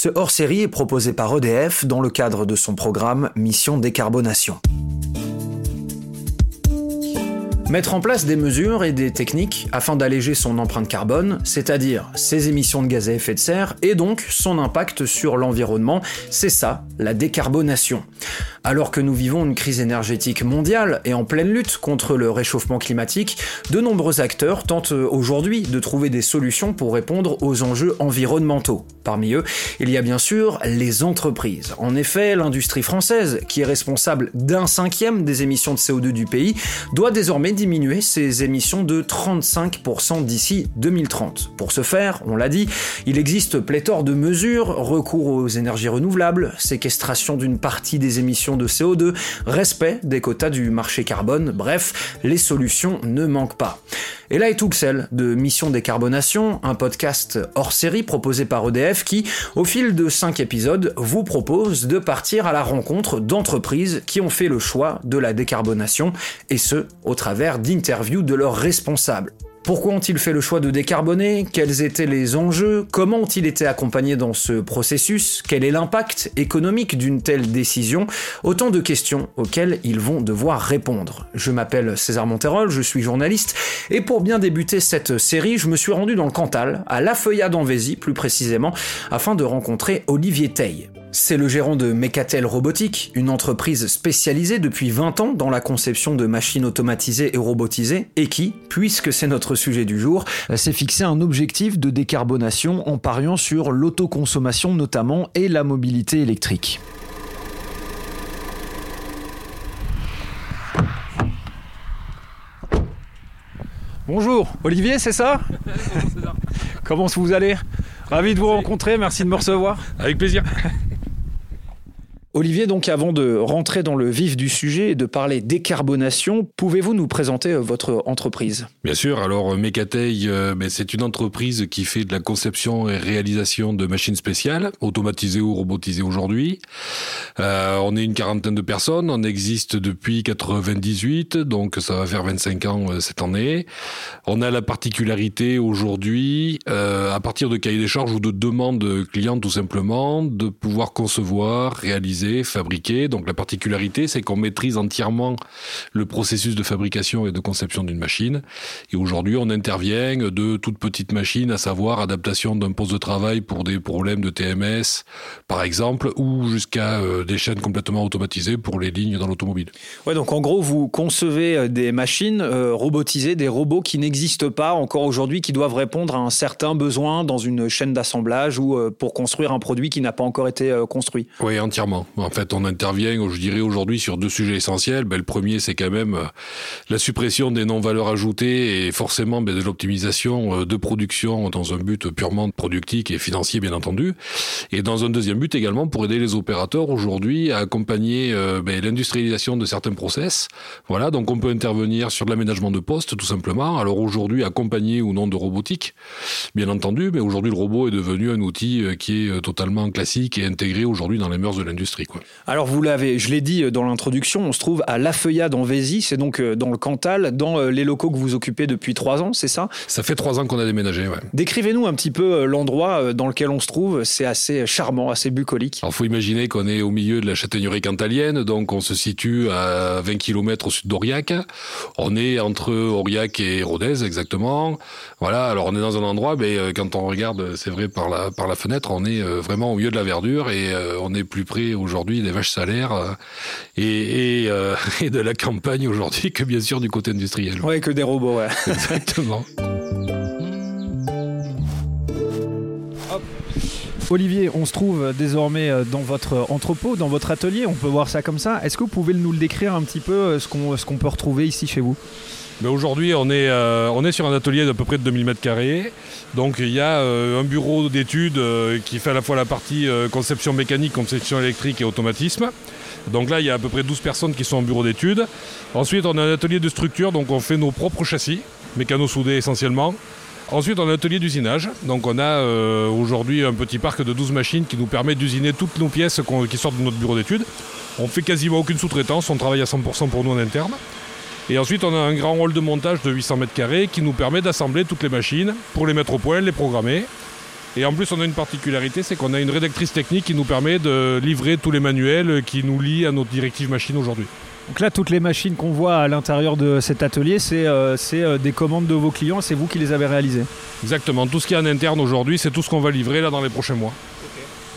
Ce hors-série est proposé par EDF dans le cadre de son programme Mission Décarbonation. Mettre en place des mesures et des techniques afin d'alléger son empreinte carbone, c'est-à-dire ses émissions de gaz à effet de serre et donc son impact sur l'environnement, c'est ça, la décarbonation. Alors que nous vivons une crise énergétique mondiale et en pleine lutte contre le réchauffement climatique, de nombreux acteurs tentent aujourd'hui de trouver des solutions pour répondre aux enjeux environnementaux. Parmi eux, il y a bien sûr les entreprises. En effet, l'industrie française, qui est responsable d'un cinquième des émissions de CO2 du pays, doit désormais diminuer ses émissions de 35% d'ici 2030. Pour ce faire, on l'a dit, il existe pléthore de mesures, recours aux énergies renouvelables, séquestration d'une partie des émissions de CO2, respect des quotas du marché carbone, bref, les solutions ne manquent pas. Et là est Tuxel de Mission Décarbonation, un podcast hors série proposé par EDF qui, au fil de 5 épisodes, vous propose de partir à la rencontre d'entreprises qui ont fait le choix de la décarbonation, et ce, au travers d'interviews de leurs responsables. Pourquoi ont-ils fait le choix de décarboner? Quels étaient les enjeux? Comment ont-ils été accompagnés dans ce processus? Quel est l'impact économique d'une telle décision? Autant de questions auxquelles ils vont devoir répondre. Je m'appelle César Monterol, je suis journaliste, et pour bien débuter cette série, je me suis rendu dans le Cantal, à La Feuillade en plus précisément, afin de rencontrer Olivier Teille. C'est le gérant de Mecatel Robotique, une entreprise spécialisée depuis 20 ans dans la conception de machines automatisées et robotisées, et qui, puisque c'est notre sujet du jour, s'est fixé un objectif de décarbonation en pariant sur l'autoconsommation notamment et la mobilité électrique. Bonjour, Olivier, c'est ça? Comment vous allez? Ravi de vous rencontrer, merci de me recevoir. Avec plaisir. Olivier, donc avant de rentrer dans le vif du sujet et de parler décarbonation, pouvez-vous nous présenter euh, votre entreprise? Bien sûr, alors euh, Mecateil, euh, c'est une entreprise qui fait de la conception et réalisation de machines spéciales, automatisées ou robotisées aujourd'hui. on est une quarantaine de personnes, on existe depuis 98, donc ça va faire 25 ans cette année. On a la particularité aujourd'hui, à partir de cahiers des charges ou de demandes clients tout simplement, de pouvoir concevoir, réaliser fabriquer. Donc la particularité, c'est qu'on maîtrise entièrement le processus de fabrication et de conception d'une machine. Et aujourd'hui, on intervient de toutes petites machines, à savoir adaptation d'un poste de travail pour des problèmes de TMS, par exemple, ou jusqu'à euh, des chaînes complètement automatisées pour les lignes dans l'automobile. Ouais, donc en gros, vous concevez euh, des machines euh, robotisées, des robots qui n'existent pas encore aujourd'hui, qui doivent répondre à un certain besoin dans une chaîne d'assemblage ou pour construire un produit qui n'a pas encore été construit. Oui, entièrement. En fait, on intervient, je dirais aujourd'hui, sur deux sujets essentiels. Ben, le premier, c'est quand même euh, la suppression des non-valeurs ajoutées et forcément ben, de l'optimisation euh, de production dans un but purement productif et financier, bien entendu. Et dans un deuxième but également pour aider les opérateurs aujourd'hui à accompagner euh, ben, l'industrialisation de certains process. Voilà, donc on peut intervenir sur l'aménagement de postes, tout simplement. Alors aujourd'hui, accompagné ou non de robotique, bien entendu, mais aujourd'hui, le robot est devenu un outil qui est totalement classique et intégré aujourd'hui dans les mœurs de l'industrie. Alors vous l'avez, je l'ai dit euh, dans l'introduction, on se trouve à La Feuillade en Vézy, c'est donc euh, dans le Cantal, dans euh, les locaux que vous occupez depuis trois ans, c'est ça? Ça fait trois ans qu'on a déménagé, ouais. Décrivez-nous un petit peu l'endroit dans lequel on se trouve, c'est assez charmant, assez bucolique. Alors faut imaginer qu'on est au milieu de la châtaignerie cantalienne, donc on se situe à 20 km au sud d'Aurillac. On est entre Aurillac et Rodez exactement. Voilà, alors on est dans un endroit, mais quand on regarde, c'est vrai par la par la fenêtre, on est vraiment au milieu de la verdure et on est plus près aujourd'hui des vaches salaires euh, et, euh, et, de la campagne aujourd'hui que bien sûr du côté industriel. Oui, que des robots, ouais. Exactement. Olivier, on se trouve désormais euh, dans votre entrepôt, dans votre atelier, on peut voir ça comme ça. Est-ce que vous pouvez nous le décrire un petit peu, ce qu'on qu'on peut retrouver ici chez vous? Aujourd'hui, on, est, on est sur un atelier d'à peu près de 2000 m2. Donc il y a un bureau d'études qui fait à la fois la partie conception mécanique, conception électrique et automatisme. Donc là, il y a à peu près 12 personnes qui sont en bureau d'études. Ensuite, on a un atelier de structure, donc on fait nos propres châssis, mécano soudés essentiellement. Ensuite, on a un atelier d'usinage. Donc on a euh, aujourd'hui un petit parc de 12 machines qui nous permet d'usiner toutes nos pièces qui sortent de notre bureau d'études. On fait quasiment aucune sous-traitance, on travaille à 100% pour nous en interne. Et ensuite, on a un grand rôle de montage de 800 mètres carrés qui nous permet d'assembler toutes les machines pour les mettre au point, les programmer Et en plus, on a une particularité, c'est qu'on a une rédactrice technique qui nous permet de livrer tous les manuels qui nous lient à notre directive machine aujourd'hui. Donc là, toutes les machines qu'on voit à l'intérieur de cet atelier, c'est euh, euh, des commandes de vos clients, c'est vous qui les avez réalisées Exactement, tout ce qui est en interne aujourd'hui, c'est tout ce qu'on va livrer là dans les prochains mois.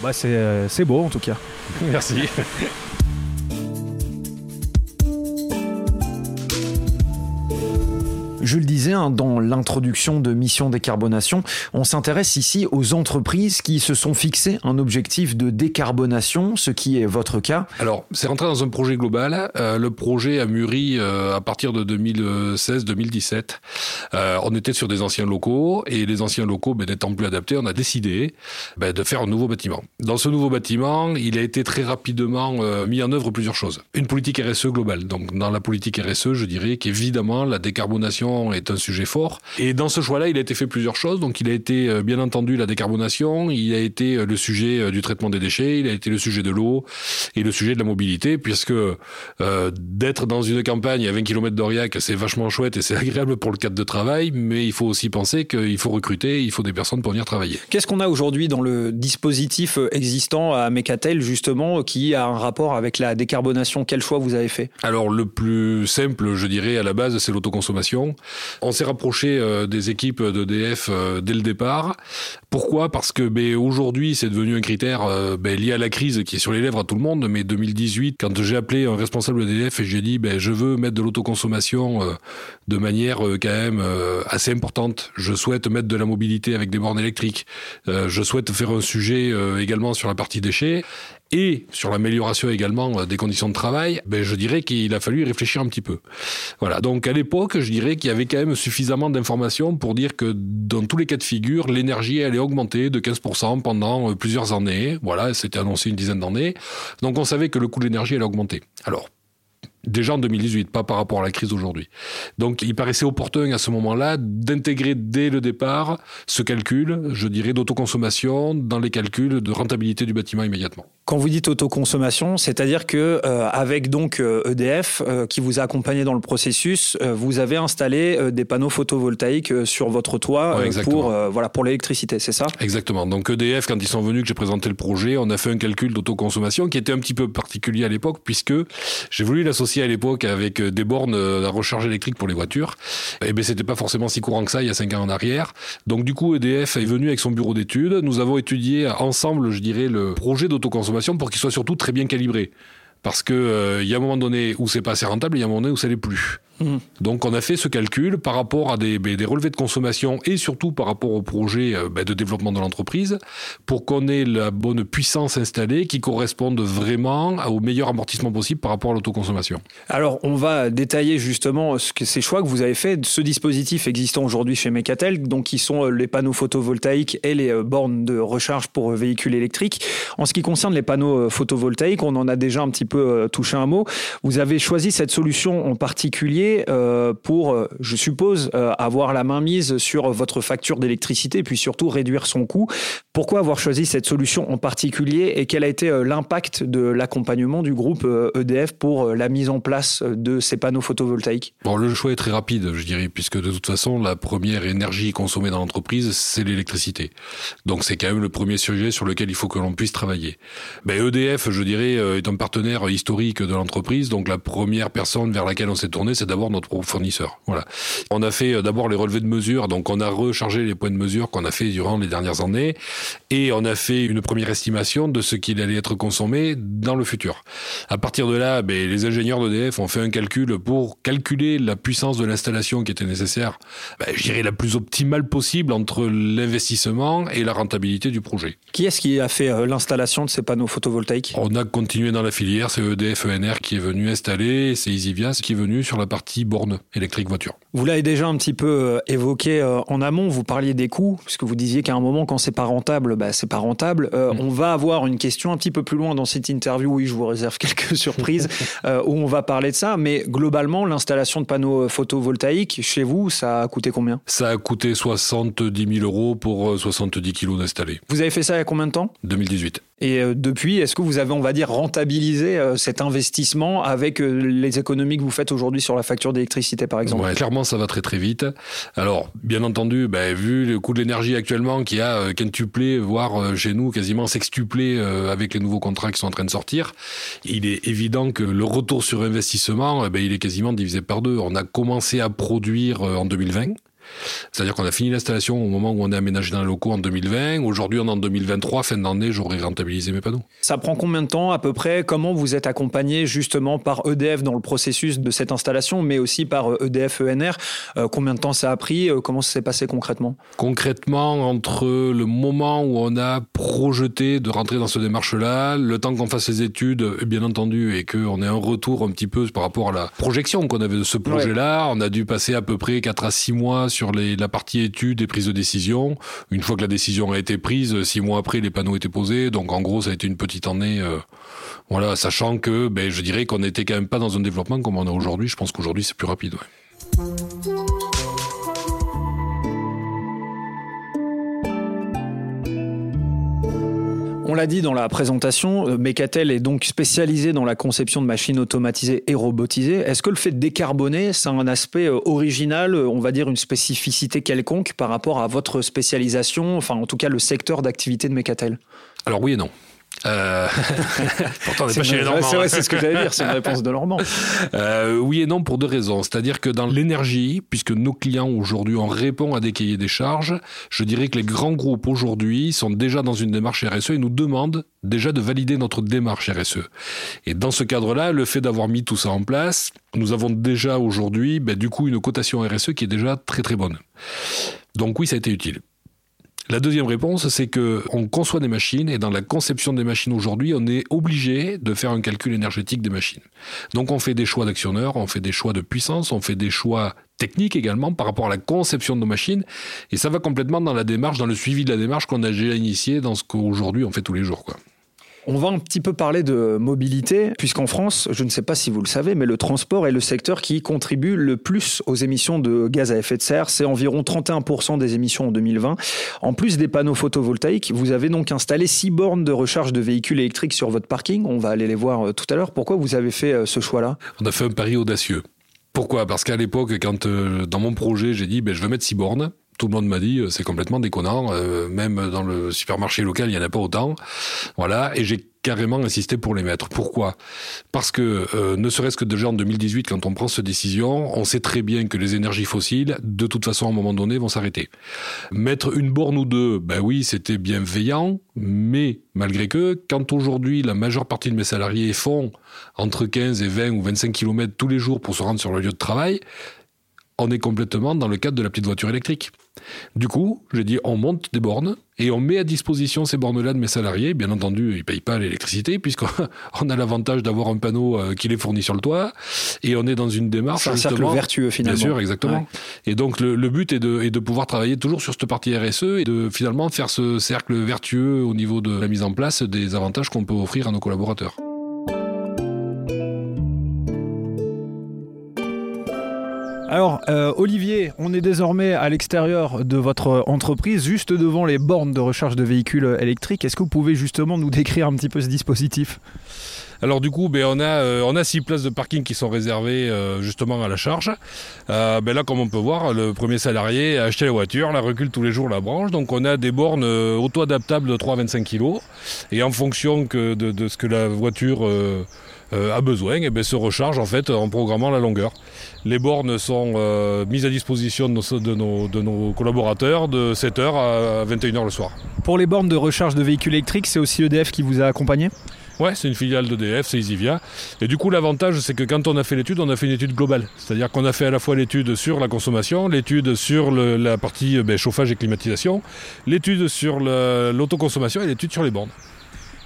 Bah euh, c'est beau en tout cas. Merci. Je le disais hein, dans l'introduction de Mission Décarbonation, on s'intéresse ici aux entreprises qui se sont fixées un objectif de décarbonation, ce qui est votre cas. Alors, c'est rentré dans un projet global. Euh, le projet a mûri euh, à partir de 2016-2017. Euh, on était sur des anciens locaux et les anciens locaux ben, n'étant plus adaptés, on a décidé ben, de faire un nouveau bâtiment. Dans ce nouveau bâtiment, il a été très rapidement mis en œuvre plusieurs choses. Une politique RSE globale. Donc, dans la politique RSE, je dirais qu'évidemment, la décarbonation est un sujet fort. Et dans ce choix-là, il a été fait plusieurs choses. Donc il a été euh, bien entendu la décarbonation, il a été euh, le sujet euh, du traitement des déchets, il a été le sujet de l'eau et le sujet de la mobilité, puisque d'être dans une campagne à 20 km d'Aurillac, c'est vachement chouette et c'est agréable pour le cadre de travail, mais il faut aussi penser qu'il faut recruter, il faut des personnes pour venir travailler. Qu'est-ce qu'on a aujourd'hui dans le dispositif existant à Mecatel, justement, qui a un rapport avec la décarbonation? Quel choix vous avez fait? Alors le plus simple, je dirais, à la base, c'est l'autoconsommation. On s'est rapproché euh, des équipes d'EDF euh, dès le départ. Pourquoi? Parce que ben, aujourd'hui, c'est devenu un critère euh, ben, lié à la crise qui est sur les lèvres à tout le monde. Mais 2018, quand j'ai appelé un responsable d'EDF et j'ai dit ben, je veux mettre de l'autoconsommation de manière quand même assez importante. Je souhaite mettre de la mobilité avec des bornes électriques. je souhaite faire un sujet également sur la partie déchets et sur l'amélioration également euh, des conditions de travail, ben je dirais qu'il a fallu y réfléchir un petit peu. Voilà. Donc à l'époque, je dirais qu'il y avait quand même suffisamment d'informations pour dire que dans tous les cas de figure, l'énergie allait augmenter de 15% pendant euh, plusieurs années. Voilà, c'était annoncé une dizaine d'années. Donc on savait que le coût de l'énergie allait augmenter. Alors déjà en 2018, pas par rapport à la crise d'aujourd'hui. Donc il paraissait opportun à ce moment-là d'intégrer dès le départ ce calcul, je dirais, d'autoconsommation dans les calculs de rentabilité du bâtiment immédiatement. Quand vous dites autoconsommation, c'est-à-dire que euh, avec donc EDF euh, e euh, qui vous a accompagné dans le processus, vous avez installé des panneaux photovoltaïques sur votre toit pour voilà pour l'électricité, c'est ça? Exactement. Donc EDF quand ils sont venus que j'ai présenté le projet, on a fait un calcul d'autoconsommation qui était un petit peu particulier à l'époque puisque j'ai voulu l'associer à l'époque avec euh, des bornes euh, à recharge électrique pour les voitures. Et eh ben c'était pas forcément si courant que ça il y a cinq ans en arrière. Donc du coup EDF est venu avec son bureau d'études. Nous avons étudié ensemble, je dirais, le projet d'autoconsommation pour qu'il soit surtout très bien calibré. Parce que euh, il y a un moment donné où c'est pas assez rentable, il y a un moment donné où ça l'est plus. Mhm. Donc on a fait ce calcul par rapport à des, ben, relevés de consommation et surtout par rapport au projet euh, ben, de développement de l'entreprise pour qu'on ait la bonne puissance installée qui corresponde vraiment au meilleur amortissement possible par rapport à l'autoconsommation. Alors on va détailler justement ces choix que vous avez fait. Ce dispositif existant aujourd'hui chez Mecatel, donc qui sont euh, les panneaux photovoltaïques et les euh, bornes de recharge pour véhicules électriques. En ce qui concerne les panneaux photovoltaïques, on en a déjà un petit peu touché un mot. Vous avez choisi cette solution en particulier euh, pour, euh, je suppose, euh, avoir la main mise sur votre facture d'électricité, puis surtout réduire son coût. Pourquoi avoir choisi cette solution en particulier et quel a été l'impact de l'accompagnement du groupe EDF e pour la mise en place de ces panneaux photovoltaïques? Bon, le choix est très rapide, je dirais, puisque de toute façon, la première énergie consommée dans l'entreprise, c'est l'électricité. Donc c'est quand même le premier sujet sur lequel il faut que l'on puisse travailler. Ben, EDF, je dirais, est un partenaire historique de l'entreprise, donc la première personne vers laquelle on s'est tourné, c'est d'abord notre fournisseur. Voilà. On a fait euh, d'abord les relevés de mesures, donc on a rechargé les points de mesure qu'on a fait durant les dernières années, et on a fait une première estimation de ce qu'il allait être consommé dans le futur. À partir de là, ben, les ingénieurs d'EDF ont fait un calcul pour calculer la puissance de l'installation qui était nécessaire, ben, je dirais la plus optimale possible entre l'investissement et la rentabilité du projet. Qui est-ce qui a fait euh, l'installation de ces panneaux photovoltaïques? On a continué dans la filière, c'est EDF ENR qui est venu installer, c'est EasyVias qui est venu sur la partie bornes électriques voiture. Vous l'avez déjà un petit peu euh, évoqué euh, en amont, vous parliez des coûts, puisque vous disiez qu'à un moment, quand c'est pas rentable, bah, c'est pas rentable. Euh, mm. On va avoir une question un petit peu plus loin dans cette interview, oui, je vous réserve quelques surprises, où on va parler de ça, mais globalement, l'installation de panneaux photovoltaïques, chez vous, ça a coûté combien? Ça a coûté 70 000 euros pour 70 kilos d'installés. Vous avez fait ça il y a combien de temps? 2018. Et depuis, est-ce que vous avez, on va dire, rentabilisé cet investissement avec les économies que vous faites aujourd'hui sur la facture d'électricité, par exemple? Ouais, Clairement, ça va très très vite. Alors, bien entendu, ben, vu le coût de l'énergie actuellement qui a quintuplé, voire chez nous quasiment sextuplé avec les nouveaux contrats qui sont en train de sortir, il est évident que le retour sur investissement, ben, il est quasiment divisé par deux. On a commencé à produire en 2020. C'est-à-dire qu'on a fini l'installation au moment où on est aménagé dans les locaux en 2020. Aujourd'hui, on est en 2023, fin d'année, j'aurai rentabilisé mes panneaux. Ça prend combien de temps à peu près? Comment vous êtes accompagné justement par EDF dans le processus de cette installation, mais aussi par EDF euh, e ENR euh, Combien de temps ça a pris? Euh, Comment ça s'est passé concrètement? Concrètement, entre le moment où on a projeté de rentrer dans ce démarche-là, le temps qu'on fasse les études, bien entendu, et qu'on ait un retour un petit peu par rapport à la projection qu'on avait de ce projet-là, on a dû passer à peu près 4 à 6 mois sur sur la partie études et prise de décision. Une fois que la décision a été prise, six mois après, les panneaux étaient posés. Donc en gros, ça a été une petite année. Euh, voilà, sachant que ben, je dirais qu'on n'était quand même pas dans un développement comme on a aujourd'hui. Je pense qu'aujourd'hui, c'est plus rapide. On l'a dit dans la présentation, euh, Mecatel est donc spécialisé dans la conception de machines automatisées et robotisées. Est-ce que le fait de décarboner, c'est un aspect euh, original, euh, on va dire une spécificité quelconque par rapport à votre spécialisation, enfin en tout cas le secteur d'activité de Mecatel Alors oui et non. Euh... Pourtant, on n'est pas chez les Normands. C'est ce que j'allais dire, c'est une réponse de Normand. Euh, oui et non pour deux raisons. C'est-à-dire que dans l'énergie, puisque nos clients aujourd'hui, on répond à des cahiers des charges, je dirais que les grands groupes aujourd'hui sont déjà dans une démarche RSE et nous demandent déjà de valider notre démarche RSE. Et dans ce cadre-là, le fait d'avoir mis tout ça en place, nous avons déjà aujourd'hui, ben, du coup, une cotation RSE qui est déjà très très bonne. Donc oui, ça a été utile. La deuxième réponse, c'est que on conçoit des machines et dans la conception des machines aujourd'hui, on est obligé de faire un calcul énergétique des machines. Donc on fait des choix d'actionneurs, on fait des choix de puissance, on fait des choix techniques également par rapport à la conception de nos machines et ça va complètement dans la démarche, dans le suivi de la démarche qu'on a déjà initiée dans ce qu'aujourd'hui on fait tous les jours quoi. On va un petit peu parler de mobilité, puisqu'en France, je ne sais pas si vous le savez, mais le transport est le secteur qui contribue le plus aux émissions de gaz à effet de serre. C'est environ 31% des émissions en 2020. En plus des panneaux photovoltaïques, vous avez donc installé six bornes de recharge de véhicules électriques sur votre parking. On va aller les voir euh, tout à l'heure. Pourquoi vous avez fait euh, ce choix-là? On a fait un pari audacieux. Pourquoi? Parce qu'à l'époque, quand euh, dans mon projet, j'ai dit ben, je vais mettre six bornes, tout le monde m'a dit c'est complètement déconnant. même dans le supermarché local, il n'y en a pas autant. Voilà. Et j'ai carrément insisté pour les mettre. Pourquoi? Parce que euh, ne serait-ce que déjà en 2018, quand on prend cette décision, on sait très bien que les énergies fossiles, de toute façon, à un moment donné, vont s'arrêter. Mettre une borne ou deux, ben oui, c'était bienveillant, mais malgré que, quand aujourd'hui la majeure partie de mes salariés font entre 15 et 20 ou 25 km tous les jours pour se rendre sur le lieu de travail, on est complètement dans le cadre de la petite voiture électrique. Du coup, j'ai dit on monte des bornes et on met à disposition ces bornes-là de mes salariés. Bien entendu, ils ne payent pas l'électricité puisqu'on a l'avantage d'avoir un panneau euh, qui les fournit sur le toit et on est dans une démarche. C'est un cercle vertueux finalement. Bien sûr, exactement. Et donc le, but est de, est de pouvoir travailler toujours sur cette partie RSE et de finalement faire ce cercle vertueux au niveau de la mise en place des avantages qu'on peut offrir à nos collaborateurs. Alors, euh, Olivier, on est désormais à l'extérieur de votre entreprise, juste devant les bornes de recharge de véhicules électriques. Est-ce que vous pouvez justement nous décrire un petit peu ce dispositif? Alors du coup, ben, on, a, euh, on a six places de parking qui sont réservées euh, justement à la charge. ben là, comme on peut voir, le premier salarié a acheté la voiture, la recule tous les jours, la branche. Donc on a des bornes auto-adaptables de 3 à 25 kg. Et en fonction de, ce que la voiture a besoin, et ben, se recharge en fait en programmant la longueur. Les bornes sont euh, mises à disposition de nos, collaborateurs de 7h à 21h le soir. Pour les bornes de recharge de véhicules électriques, c'est aussi EDF qui vous a accompagné? Ouais, c'est une filiale d'EDF, c'est Easivia. Et du coup, l'avantage, c'est que quand on a fait l'étude, on a fait une étude globale. C'est-à-dire qu'on a fait à la fois l'étude sur la consommation, l'étude sur la partie ben, chauffage et climatisation, l'étude sur l'autoconsommation et l'étude sur les bornes.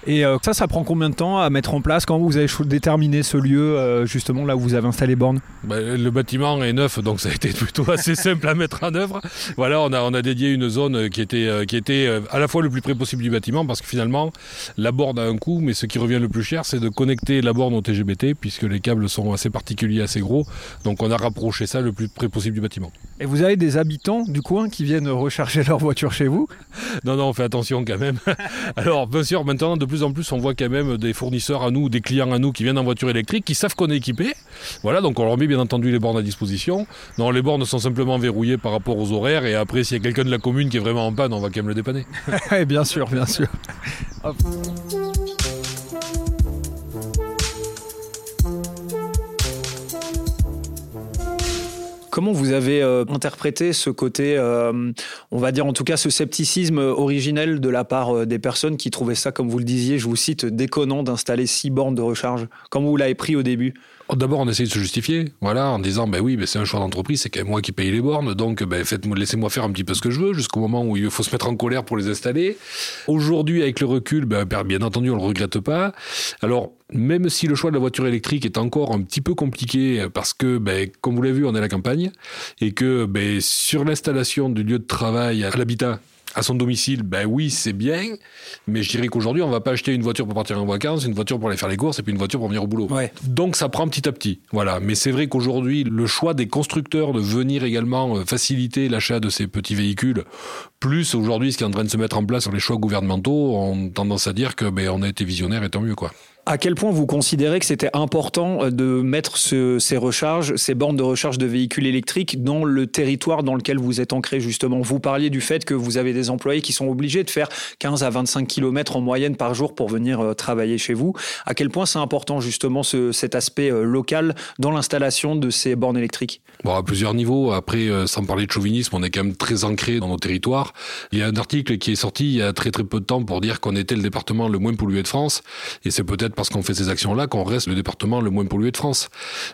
Et euh, ça, ça prend combien de temps à mettre en place? Quand vous avez déterminé ce lieu, euh, justement là où vous avez installé borne? Bah, Le bâtiment est neuf, donc ça a été plutôt assez simple à mettre en œuvre. Voilà, on a, on a dédié une zone qui était, euh, qui était à la fois le plus près possible du bâtiment, parce que finalement, la borne a un coût, mais ce qui revient le plus cher, c'est de connecter la borne au TGBT, puisque les câbles sont assez particuliers, assez gros. Donc on a rapproché ça le plus près possible du bâtiment. Et vous avez des habitants du coin qui viennent recharger leur voiture chez vous? Non, non, on fait attention quand même. Alors, bien sûr, maintenant, de plus plus en plus, on voit quand même des fournisseurs à nous, des clients à nous qui viennent en voiture électrique, qui savent qu'on est équipé. Voilà, donc on leur met bien entendu les bornes à disposition. Non, les bornes sont simplement verrouillées par rapport aux horaires. Et après, s'il y a quelqu'un de la commune qui est vraiment en panne, on va quand même le dépanner. bien sûr, bien sûr. Comment vous avez euh, interprété ce côté, euh, on va dire en tout cas ce scepticisme originel de la part euh, des personnes qui trouvaient ça, comme vous le disiez, je vous cite, déconnant d'installer six bornes de recharge? Comment vous l'avez pris au début? D'abord, on essaye de se justifier, voilà, en disant, ben oui, ben c'est un choix d'entreprise, c'est quand même moi qui paye les bornes, donc ben laissez-moi faire un petit peu ce que je veux, jusqu'au moment où il faut se mettre en colère pour les installer. Aujourd'hui, avec le recul, ben, bien entendu, on le regrette pas. Alors, même si le choix de la voiture électrique est encore un petit peu compliqué, parce que, ben, comme vous l'avez vu, on est à la campagne, et que ben, sur l'installation du lieu de travail à l'habitat, à son domicile, ben oui, c'est bien, mais je dirais qu'aujourd'hui, on va pas acheter une voiture pour partir en vacances, une voiture pour aller faire les courses et puis une voiture pour venir au boulot. Donc ça prend petit à petit. Voilà. Mais c'est vrai qu'aujourd'hui, le choix des constructeurs de venir également euh, faciliter l'achat de ces petits véhicules, plus aujourd'hui ce qui est en train de se mettre en place sur les choix gouvernementaux, ont tendance à dire que ben, on a été visionnaire et tant mieux quoi. À quel point vous considérez que c'était important euh, de mettre ces recharges, ces bornes de recharge de véhicules électriques dans le territoire dans lequel vous êtes ancré justement? Vous parliez du fait que vous avez des employés qui sont obligés de faire 15 à 25 km en moyenne par jour pour venir euh, travailler chez vous. À quel point c'est important justement ce, cet aspect euh, local dans l'installation de ces bornes électriques? Bon, à plusieurs niveaux. Après, sans parler de chauvinisme, on est quand même très ancré dans nos territoires. Il y a un article qui est sorti il y a très très peu de temps pour dire qu'on était le département le moins pollué de France. Et c'est peut-être parce qu'on fait ces actions-là qu'on reste le département le moins pollué de France.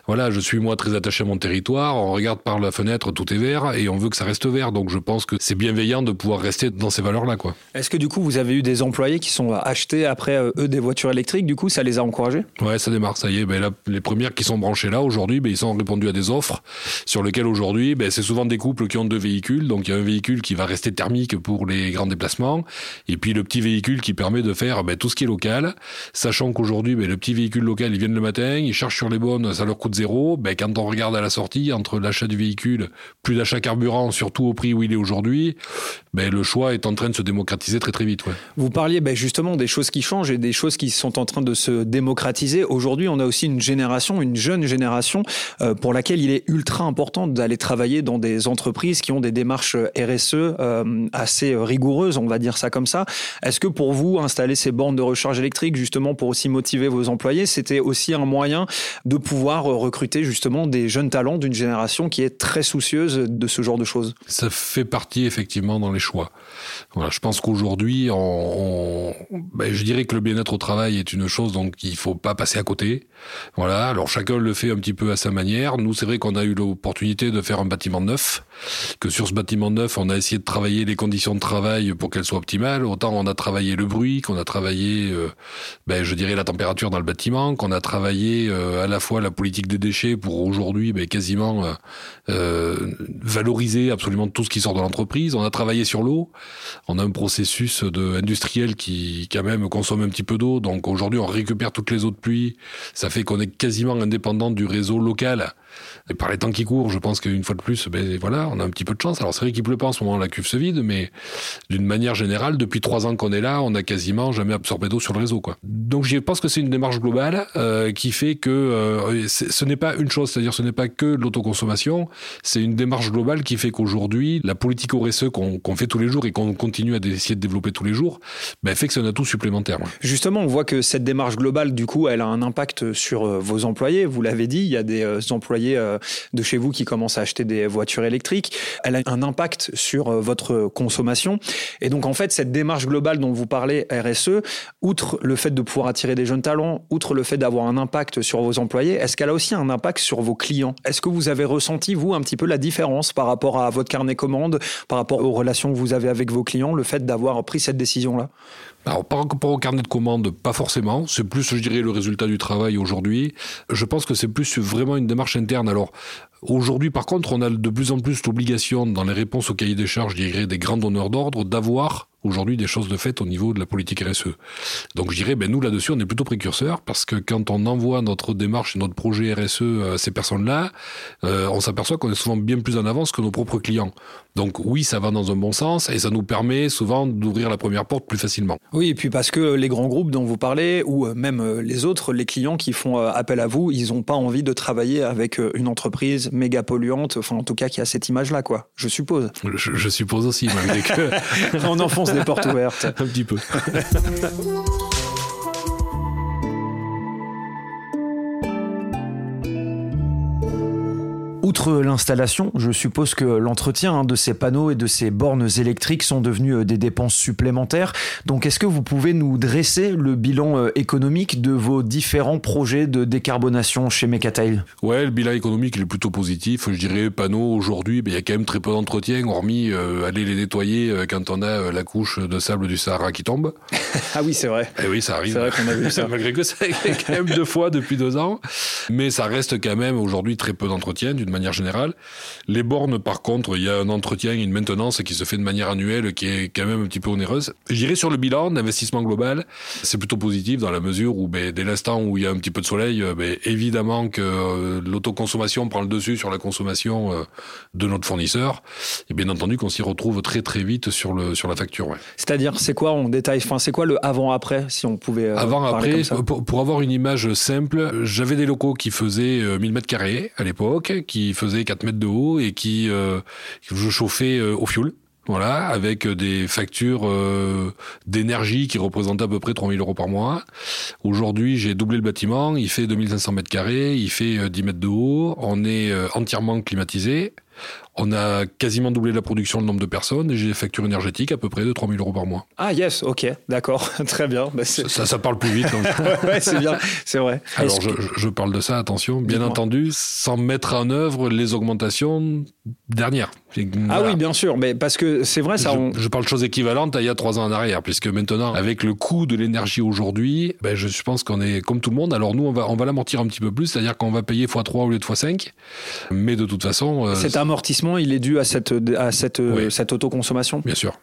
Voilà, je suis moi très attaché à mon territoire, on regarde par la fenêtre, tout est vert et on veut que ça reste vert. Donc je pense que c'est bienveillant de pouvoir rester dans ces valeurs-là. quoi. Est-ce que du coup vous avez eu des employés qui sont achetés après euh, eux des voitures électriques? Du coup, ça les a encouragés? Ouais, ça démarre, ça y est. Ben, là, les premières qui sont branchées là aujourd'hui, ben, ils ont répondu à des offres sur lesquelles aujourd'hui, ben, c'est souvent des couples qui ont deux véhicules. Donc il y a un véhicule qui va rester thermique pour les grands déplacements et puis le petit véhicule qui permet de faire ben, tout ce qui est local, sachant qu'aujourd'hui, ben, le petit véhicule local, ils viennent le matin, ils chargent sur les bonnes, ça leur coûte zéro. Ben, quand on regarde à la sortie, entre l'achat du véhicule, plus d'achat carburant, surtout au prix où il est aujourd'hui, ben, le choix est en train de se démocratiser très très vite. Ouais. Vous parliez ben, justement des choses qui changent et des choses qui sont en train de se démocratiser. Aujourd'hui, on a aussi une génération, une jeune génération, euh, pour laquelle il est ultra important d'aller travailler dans des entreprises qui ont des démarches RSE euh, assez rigoureuses, on va dire ça comme ça. Est-ce que pour vous, installer ces bornes de recharge électrique, justement pour aussi motiver vos employés, c'était aussi un moyen de pouvoir recruter justement des jeunes talents d'une génération qui est très soucieuse de ce genre de choses. Ça fait partie effectivement dans les choix. Voilà, je pense qu'aujourd'hui, ben, je dirais que le bien-être au travail est une chose donc il faut pas passer à côté. Voilà, alors chacun le fait un petit peu à sa manière. Nous, c'est vrai qu'on a eu l'opportunité de faire un bâtiment neuf, que sur ce bâtiment neuf, on a essayé de travailler les conditions de travail pour qu'elles soient optimales. Autant on a travaillé le bruit, qu'on a travaillé, euh, ben, je dirais la température dans le bâtiment, qu'on a travaillé euh, à la fois la politique des déchets pour aujourd'hui ben, quasiment euh, euh, valoriser absolument tout ce qui sort de l'entreprise. On a travaillé sur l'eau. On a un processus de industriel qui quand même consomme un petit peu d'eau. Donc aujourd'hui, on récupère toutes les eaux de pluie. Ça fait qu'on est quasiment indépendant du réseau local. Et par les temps qui courent, je pense qu'une fois de plus, ben voilà, on a un petit peu de chance. Alors c'est vrai qu'il pleut pas en ce moment, la cuve se vide, mais d'une manière générale, depuis trois ans qu'on est là, on a quasiment jamais absorbé d'eau sur le réseau. Donc je pense que c'est une démarche globale euh, qui fait que euh, ce n'est pas une chose, c'est-à-dire ce n'est pas que l'autoconsommation, c'est une démarche globale qui fait qu'aujourd'hui, la politique RSE qu'on fait tous les jours et qu'on continue à essayer de développer tous les jours, ben, fait que c'est un atout supplémentaire. Justement, on voit que cette démarche globale, du coup, elle a un impact sur euh, vos employés. Vous l'avez dit, il y a des employés euh, de chez vous qui commencent à acheter des voitures électriques, elle a un impact sur euh, votre consommation. Et donc en fait, cette démarche globale dont vous parlez, RSE, outre le fait de pouvoir attirer des jeunes talents, outre le fait d'avoir un impact sur vos employés, est-ce qu'elle a aussi un impact sur vos clients? Est-ce que vous avez ressenti, vous, un petit peu la différence par rapport à votre carnet commande, par rapport aux relations que vous avez avec vos clients, le fait d'avoir pris cette décision-là? Alors, par rapport au carnet de commandes, pas forcément. C'est plus, je dirais, le résultat du travail aujourd'hui. Je pense que c'est plus vraiment une démarche interne. Alors, aujourd'hui, par contre, on a de plus en plus l'obligation, dans les réponses au cahier des charges, je dirais, des grands donneurs d'ordre, d'avoir aujourd'hui des choses de fait au niveau de la politique RSE. Donc je dirais, ben nous là-dessus, on est plutôt précurseurs parce que quand on envoie notre démarche et notre projet RSE à ces personnes-là, euh, on s'aperçoit qu'on est souvent bien plus en avance que nos propres clients. Donc oui, ça va dans un bon sens et ça nous permet souvent d'ouvrir la première porte plus facilement. Oui, et puis parce que les grands groupes dont vous parlez, ou euh, même euh, les autres, les clients qui font euh, appel à vous, ils n'ont pas envie de travailler avec une entreprise méga polluante, enfin en tout cas qui a cette image-là, quoi, je suppose. Je, je suppose aussi, malgré que... On enfonce des portes ouvertes. Un petit peu. Outre l'installation, je suppose que l'entretien hein, de ces panneaux et de ces bornes électriques sont devenus euh, des dépenses supplémentaires. Donc est-ce que vous pouvez nous dresser le bilan euh, économique de vos différents projets de décarbonation chez Mecatail? Ouais, le bilan économique est plutôt positif. Je dirais panneaux aujourd'hui, ben, il y a quand même très peu d'entretien, hormis euh, aller les nettoyer quand on a la couche de sable du Sahara qui tombe. ah oui, c'est vrai. Et eh oui, ça arrive. C'est vrai qu'on a vu ça. Malgré que ça quand même deux fois depuis deux ans. Mais ça reste quand même aujourd'hui très peu d'entretien d'une manière générale. Les bornes, par contre, il y a un entretien et une maintenance qui se fait de manière annuelle qui est quand même un petit peu onéreuse. Je dirais sur le bilan d'investissement global, c'est plutôt positif dans la mesure où, ben, dès l'instant où il y a un petit peu de soleil, euh, ben, évidemment que euh, l'autoconsommation prend le dessus sur la consommation euh, de notre fournisseur. Et bien entendu qu'on s'y retrouve très très vite sur le sur la facture. Ouais. C'est-à-dire, c'est quoi en détail Enfin, c'est quoi le avant-après, si on pouvait. avant-après, pour, pour, avoir une image simple, j'avais des locaux qui faisaient 1000 mètres carrés à l'époque, qui faisait 4 mètres de haut et qui euh, je chauffais euh, au fioul. Voilà, avec des factures euh, d'énergie qui représentaient à peu près 3000 euros par mois. Aujourd'hui, j'ai doublé le bâtiment, il fait 2500 mètres carrés, il fait 10 mètres de haut, on est entièrement climatisé. On a quasiment doublé la production, le nombre de personnes, et j'ai des factures énergétiques à peu près de 3000 euros par mois. Ah yes, ok, d'accord, très bien. Bah, ça, ça, parle plus vite. ouais, c'est bien, c'est vrai. Alors je, je, parle de ça, attention, bien entendu, sans mettre en œuvre les augmentations dernières. Ah oui, bien sûr, mais parce que c'est vrai, ça. Je, parle de choses équivalentes à il y a trois ans en arrière, puisque maintenant, avec le coût de l'énergie aujourd'hui, ben, je pense qu'on est comme tout le monde. Alors nous, on va, on va l'amortir un petit peu plus, c'est-à-dire qu'on va payer x3 au lieu de x5, mais de toute façon. Euh, Cet amortissement il est dû à cette, à cette, cette autoconsommation Bien sûr.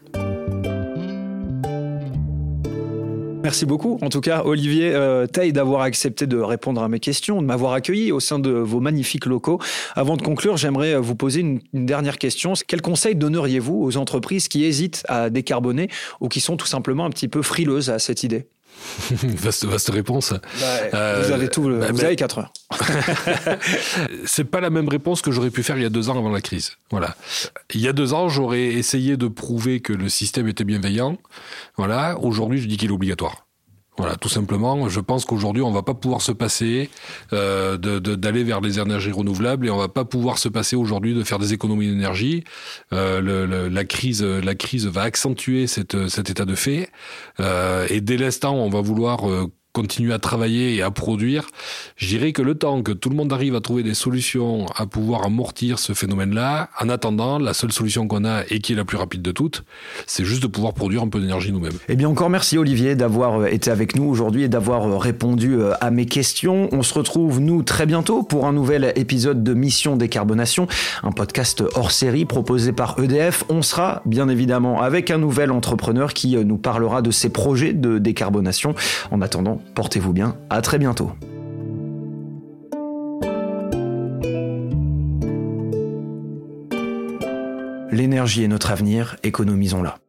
Merci beaucoup. En tout cas, Olivier euh, d'avoir accepté de répondre à mes questions, de m'avoir accueilli au sein de vos magnifiques locaux. Avant de conclure, j'aimerais vous poser une, une dernière question. Quel conseil donneriez-vous aux entreprises qui hésitent à décarboner ou qui sont tout simplement un petit peu frileuses à cette idée? vaste, vaste réponse. Euh, vous avez tout, bah, vous avez 4 heures. c'est pas la même réponse que j'aurais pu faire il y a deux ans avant la crise. Voilà. Il y a deux ans, j'aurais essayé de prouver que le système était bienveillant. Voilà. Aujourd'hui, je dis qu'il est obligatoire. Voilà, tout simplement. Je pense qu'aujourd'hui, on va pas pouvoir se passer euh, d'aller vers les énergies renouvelables et on va pas pouvoir se passer aujourd'hui de faire des économies d'énergie. Euh, la crise, la crise va accentuer cette, cet état de fait. Euh, et dès l'instant, on va vouloir euh, continuer à travailler et à produire, je dirais que le temps que tout le monde arrive à trouver des solutions à pouvoir amortir ce phénomène-là, en attendant, la seule solution qu'on a et qui est la plus rapide de toutes, c'est juste de pouvoir produire un peu d'énergie nous-mêmes. Eh bien encore merci Olivier d'avoir euh, été avec nous aujourd'hui et d'avoir euh, répondu euh, à mes questions. On se retrouve nous très bientôt pour un nouvel épisode de Mission Décarbonation, un podcast hors série proposé par EDF. On sera bien évidemment avec un nouvel entrepreneur qui nous parlera de ses projets de décarbonation. En attendant, portez-vous bien, à très bientôt. L'énergie est notre avenir, économisons-la.